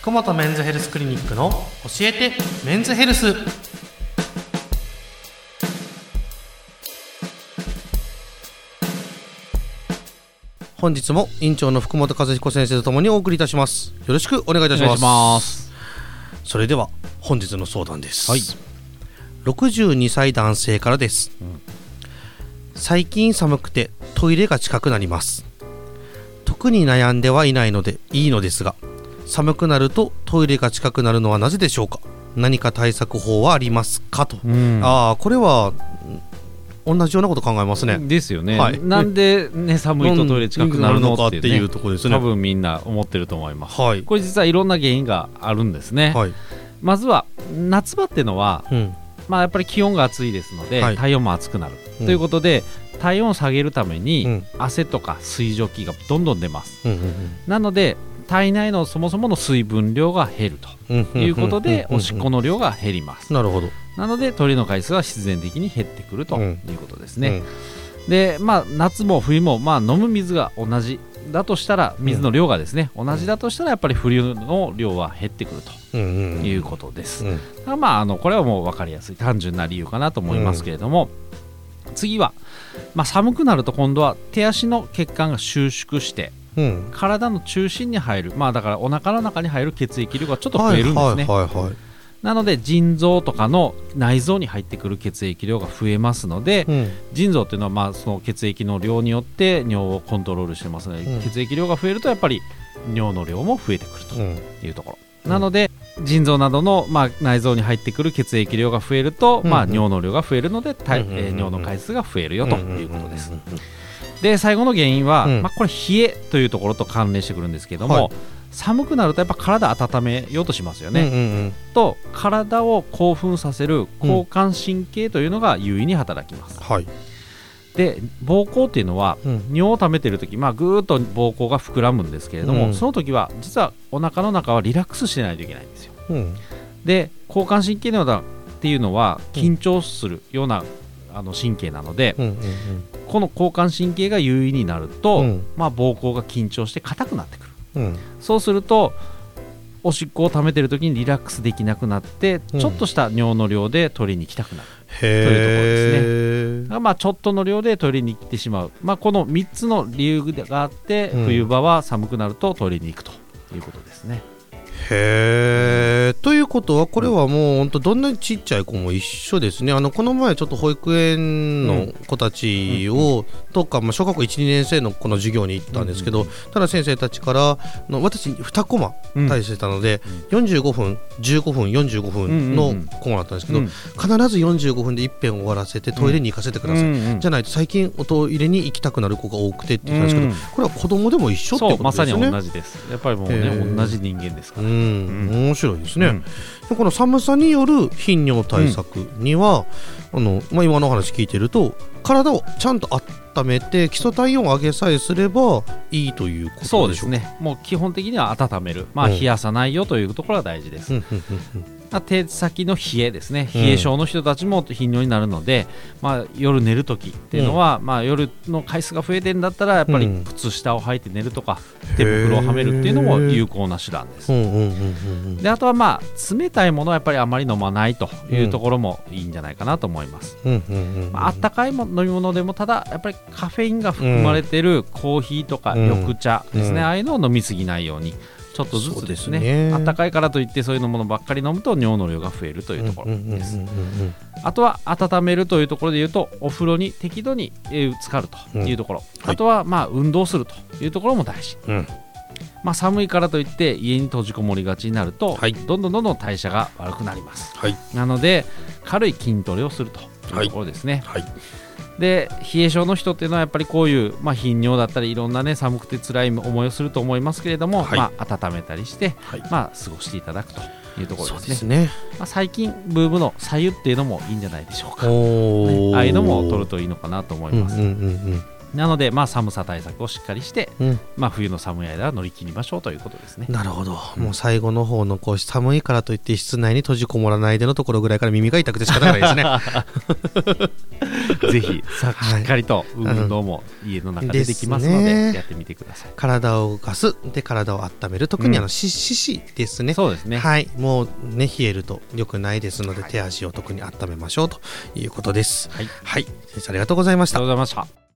福本メンズヘルスクリニックの教えてメンズヘルス。本日も院長の福本和彦先生とともにお送りいたします。よろしくお願いいたします。ます。それでは本日の相談です、はい。62歳男性からです、最近寒くてトイレが近くなります。特に悩んではいないのでいいのですが寒くなるとトイレが近くなるのはなぜでしょうか？何か対策法はありますかと、うん。ああこれはん同じようなこと考えますね。ですよね、はい。なんで、ね、寒いとトイレ近くなるのかっってていう,、いうところですね。多分みんな思ってると思います。はい。これ実はいろんな原因があるんですね、はい。まずは夏場っていうのは、うん。まあ、やっぱり気温が暑いですので、はい。体温も暑くなる、うん。ということで体温を下げるために、うん。汗とか水蒸気がどんどん出ます。うんうん。なので体内のそもそもの水分量が減るうんということで、うんおしっこの量が減ります。なるほど。なのでトイレの回数は必然的に減ってくるということですね、うん。でまあ夏も冬もまあ飲む水が同じだとしたら水の量がですね、同じだとしたらやっぱり冬の量は減ってくるということです、まああのこれはもう分かりやすい単純な理由かなと思いますけれども、次は、まあ、寒くなると今度は手足の血管が収縮してうん。体の中心に入る。まあだからお腹の中に入る血液量がちょっと増えるんですね、なので腎臓とかの内臓に入ってくる血液量が増えますので、うん。腎臓っていうのはまあその血液の量によって尿をコントロールしてますので、うん。血液量が増えるとやっぱり尿の量も増えてくるとうん。いうところ、うんなので腎臓などのまあ内臓に入ってくる血液量が増えると、まあ尿の量が増えるので、体うえー尿の回数が増えるよということです、で最後の原因は、うん。まあ、これ冷えというところと関連してくるんですけども、はい。寒くなるとやっぱ体温めようとしますよね、うんうんうん。と体を興奮させる交感神経というのが優位に働きます、はい。で膀胱っていうのはうん。尿を溜めてる時まあぐーっと膀胱が膨らむんですけれども、うん。その時は実はお腹の中はリラックスしてないといけないんですよ。うん。で交感神経のようなっていうのは緊張するような、あの神経なので、うんうんこの交感神経が優位になると、うん。まあ、膀胱が緊張して硬くなってくる。うん。うんそうするとおしっこを溜めてる時にリラックスできなくなって、うん。ちょっとした尿の量で取りに行きたくなる。へえまあ、ちょっとの量でトイレに行ってしまう、まあ、この3つの理由があって、うん。冬場は寒くなるとトイレに行くということですね。へえということはこれはもう本当どんなにちっちゃい子も一緒ですね。あのこの前ちょっと保育園の子たちを、とか、まあ、小学校12年生の子の授業に行ったんですけど、ただ先生たちからの私2コマうん。対してたので、45分15分45分のコマだったんですけど、うん。必ず45分で一遍終わらせてトイレに行かせてください、うんうんじゃないと最近おトイレに行きたくなる子が多くてって言ったんですけど、うんこれは子供でも一緒ってことですよね。同じです。やっぱりもうへね。ー同じ人間ですから。うん、面白いですね、この寒さによる頻尿対策には、あのまあ、今のお話聞いてると体をちゃんと温めて基礎体温を上げさえすればいいということでしょそうですね。もう基本的には温める、まあ、うん。冷やさないよというところが大事です。うんうんうんまあ、手先の冷えですね。うん冷え性の人たちも頻尿になるので、まあ、夜寝るときっていうのは、まあ、夜の回数が増えてるんだったらやっぱりうん。靴下を履いて寝るとか、手袋をはめるっていうのも有効な手段です。うんうんうんうんであとはまあ冷たいものはやっぱりあまり飲まないというところもいいんじゃないかなと思います。ああったかいも飲み物でもただやっぱりカフェインが含まれてるコーヒーとかうん。緑茶ですね、うん。ああいうのを飲みすぎないようにちょっとずつですね。そうですね。あったかいからといってそういうものばっかり飲むと尿の量が増えるというところです。うんうんうんうんあとは温めるというところで言うとお風呂に適度にえー浸かるというところ、はい。あとはまあ運動するというところも大事、うん。まあ、寒いからといって家に閉じこもりがちになると、はい。どんどんどんどん代謝が悪くなります。はい。なので軽い筋トレをするというところですね、はいで冷え性の人っていうのはやっぱりこういう、まあ、頻尿だったりいろんなね寒くて辛い思いをすると思いますけれども、はい。まあ、温めたりして、はい。まあ、過ごしていただくというところですね。ね。まあ、最近ブームの左右っていうのもいいんじゃないでしょうか、おー。ああいうのも取るといいのかなと思います、うんうんうんうんなので、まあ、寒さ対策をしっかりして、うん。まあ、冬の寒い間は乗り切りましょうということですね。なるほど、もう最後の方のこう寒いからといって室内に閉じこもらないでのところぐらいから耳が痛くて仕方がないですね。ぜひさはいしっかりと運動も家の中でできますのでやってみてください。体を動かすで体を温める特にあのうんしししですね。そうですね。はい。もうね冷えると良くないですので、手足を特に温めましょうということです。はい、はい。先生ありがとうございました。ありがとうございました。